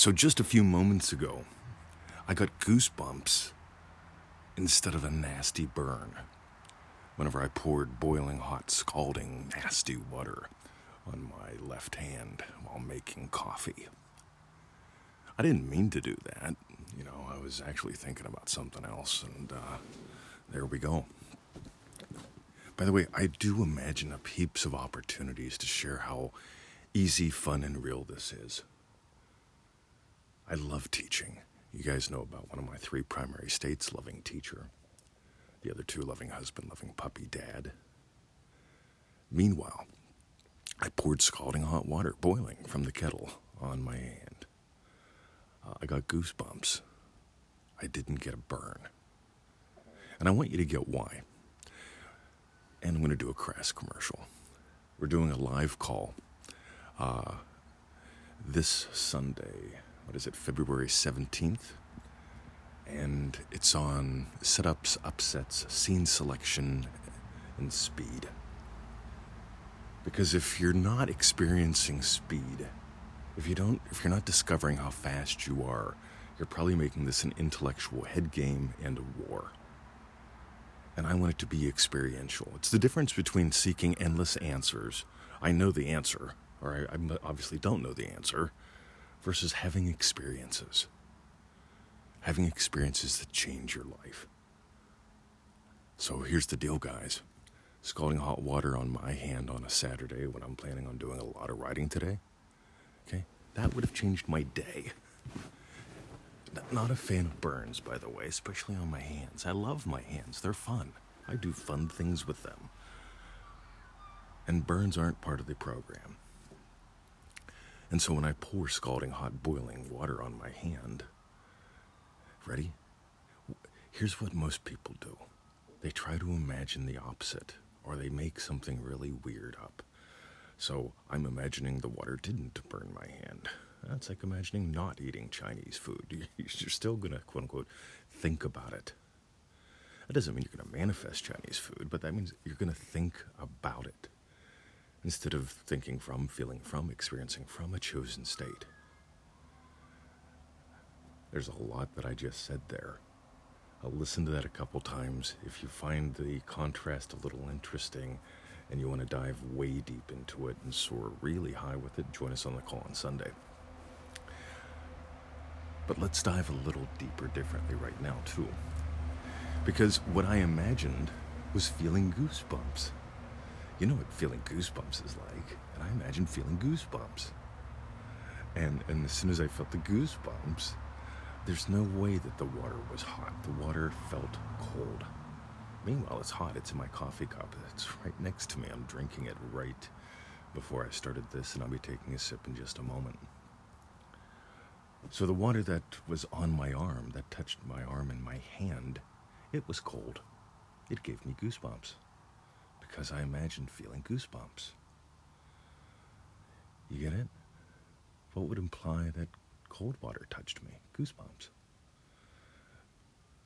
So, just a few moments ago, I got goosebumps instead of a nasty burn whenever I poured boiling hot, scalding, nasty water on my left hand while making coffee. I didn't mean to do that. You know, I was actually thinking about something else, and uh, there we go. By the way, I do imagine up heaps of opportunities to share how easy, fun, and real this is. I love teaching. You guys know about one of my three primary states loving teacher, the other two loving husband, loving puppy dad. Meanwhile, I poured scalding hot water, boiling from the kettle, on my hand. Uh, I got goosebumps. I didn't get a burn. And I want you to get why. And I'm going to do a crass commercial. We're doing a live call uh, this Sunday what is it, February 17th. And it's on setups, upsets, scene selection, and speed. Because if you're not experiencing speed, if you don't if you're not discovering how fast you are, you're probably making this an intellectual head game and a war. And I want it to be experiential. It's the difference between seeking endless answers. I know the answer, or I, I obviously don't know the answer, versus having experiences. Having experiences that change your life. So here's the deal, guys. Scalding hot water on my hand on a Saturday when I'm planning on doing a lot of writing today. Okay? That would have changed my day. Not a fan of burns, by the way, especially on my hands. I love my hands, they're fun. I do fun things with them. And burns aren't part of the program. And so when I pour scalding hot boiling water on my hand, ready? Here's what most people do they try to imagine the opposite, or they make something really weird up. So I'm imagining the water didn't burn my hand. That's like imagining not eating Chinese food. You're still to, quote unquote, think about it. That doesn't mean you're to manifest Chinese food, but that means you're to think about it instead of thinking from, feeling from, experiencing from a chosen state. There's a lot that I just said there. I'll listen to that a couple times. If you find the contrast a little interesting and you want to dive way deep into it and soar really high with it, join us on the call on Sunday. But let's dive a little deeper differently right now, too. Because what I imagined was feeling goosebumps. You know what feeling goosebumps is like, and I imagine feeling goosebumps. And and as soon as I felt the goosebumps, there's no way that the water was hot. The water felt cold. Meanwhile, it's hot. It's in my coffee cup. It's right next to me. I'm drinking it right before I started this, and I'll be taking a sip in just a moment. So the water that was on my arm, that touched my arm and my hand, it was cold. It gave me goosebumps because I imagined feeling goosebumps. You get it? What would imply that cold water touched me? Goosebumps.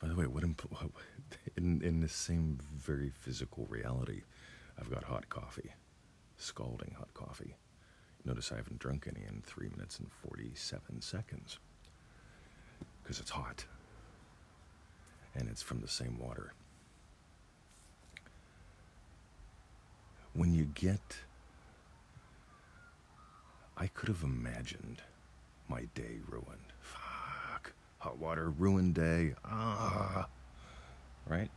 By the way, what impl- in in the same very physical reality, I've got hot coffee, scalding hot coffee. Notice I haven't drunk any in three minutes and forty-seven seconds because it's hot, and it's from the same water. When you get. I could have imagined my day ruined. Fuck. Hot water, ruined day. Ah. Right?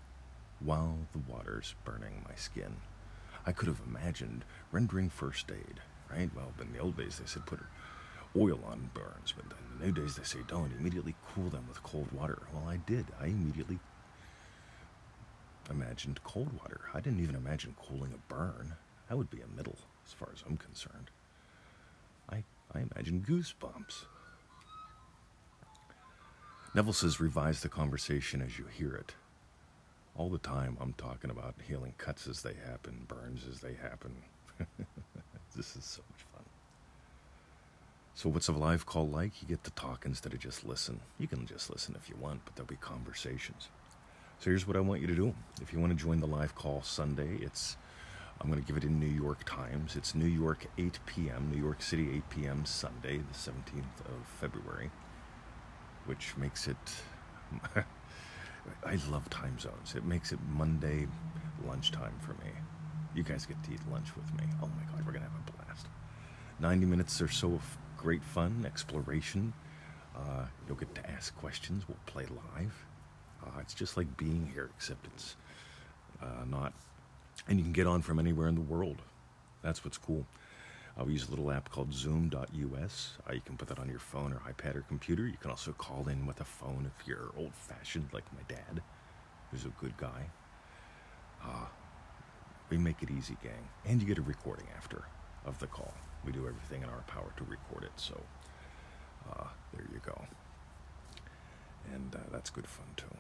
While the water's burning my skin. I could have imagined rendering first aid. Right? Well, in the old days they said put oil on burns, but in the new days they say don't. Immediately cool them with cold water. Well, I did. I immediately imagined cold water. I didn't even imagine cooling a burn. That would be a middle, as far as I'm concerned. I, I imagine goosebumps. Neville says, revise the conversation as you hear it. All the time, I'm talking about healing cuts as they happen, burns as they happen. this is so much fun. So, what's a live call like? You get to talk instead of just listen. You can just listen if you want, but there'll be conversations. So here's what I want you to do. If you want to join the live call Sunday, it's I'm going to give it in New York times. It's New York 8 p.m., New York City 8 p.m. Sunday, the 17th of February, which makes it. I love time zones. It makes it Monday lunchtime for me. You guys get to eat lunch with me. Oh my God, we're going to have a blast. 90 minutes or so of great fun, exploration. Uh, you'll get to ask questions. We'll play live. Uh, it's just like being here, except it's uh, not. And you can get on from anywhere in the world. That's what's cool. We use a little app called Zoom.us. Uh, you can put that on your phone or iPad or computer. You can also call in with a phone if you're old fashioned, like my dad, who's a good guy. Uh, we make it easy, gang. And you get a recording after of the call. We do everything in our power to record it. So uh, there you go. And uh, that's good fun too.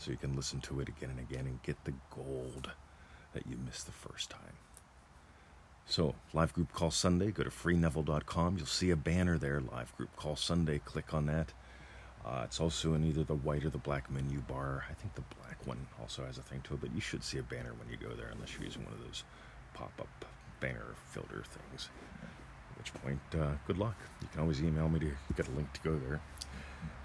So you can listen to it again and again and get the gold that you missed the first time. So, live group call Sunday, go to freeneville.com. You'll see a banner there, live group call Sunday. Click on that. Uh, it's also in either the white or the black menu bar. I think the black one also has a thing to it, but you should see a banner when you go there unless you're using one of those pop up banner filter things. At which point, uh, good luck. You can always email me to get a link to go there.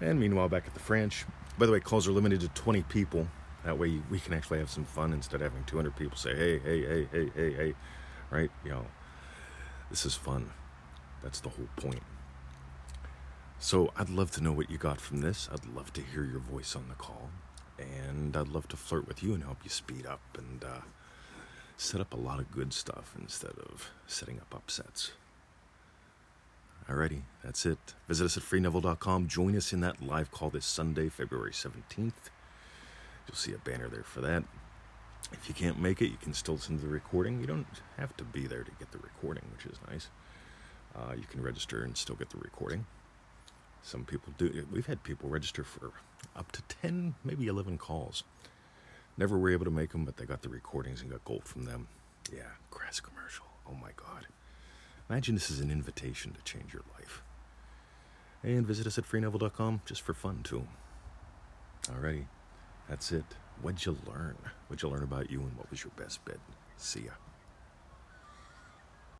And meanwhile, back at the French, by the way, calls are limited to 20 people. That way we can actually have some fun instead of having 200 people say, hey, hey, hey, hey, hey, hey, right? You know, this is fun. That's the whole point. So I'd love to know what you got from this. I'd love to hear your voice on the call. And I'd love to flirt with you and help you speed up and uh, set up a lot of good stuff instead of setting up upsets. Alrighty, that's it. Visit us at freeneville.com. Join us in that live call this Sunday, February 17th. You'll see a banner there for that. If you can't make it, you can still listen to the recording. You don't have to be there to get the recording, which is nice. Uh, you can register and still get the recording. Some people do. We've had people register for up to 10, maybe 11 calls. Never were able to make them, but they got the recordings and got gold from them. Yeah, grass commercial. Oh my God. Imagine this is an invitation to change your life. And visit us at freeneville.com just for fun, too. Alrighty, that's it. What'd you learn? What'd you learn about you and what was your best bet? See ya.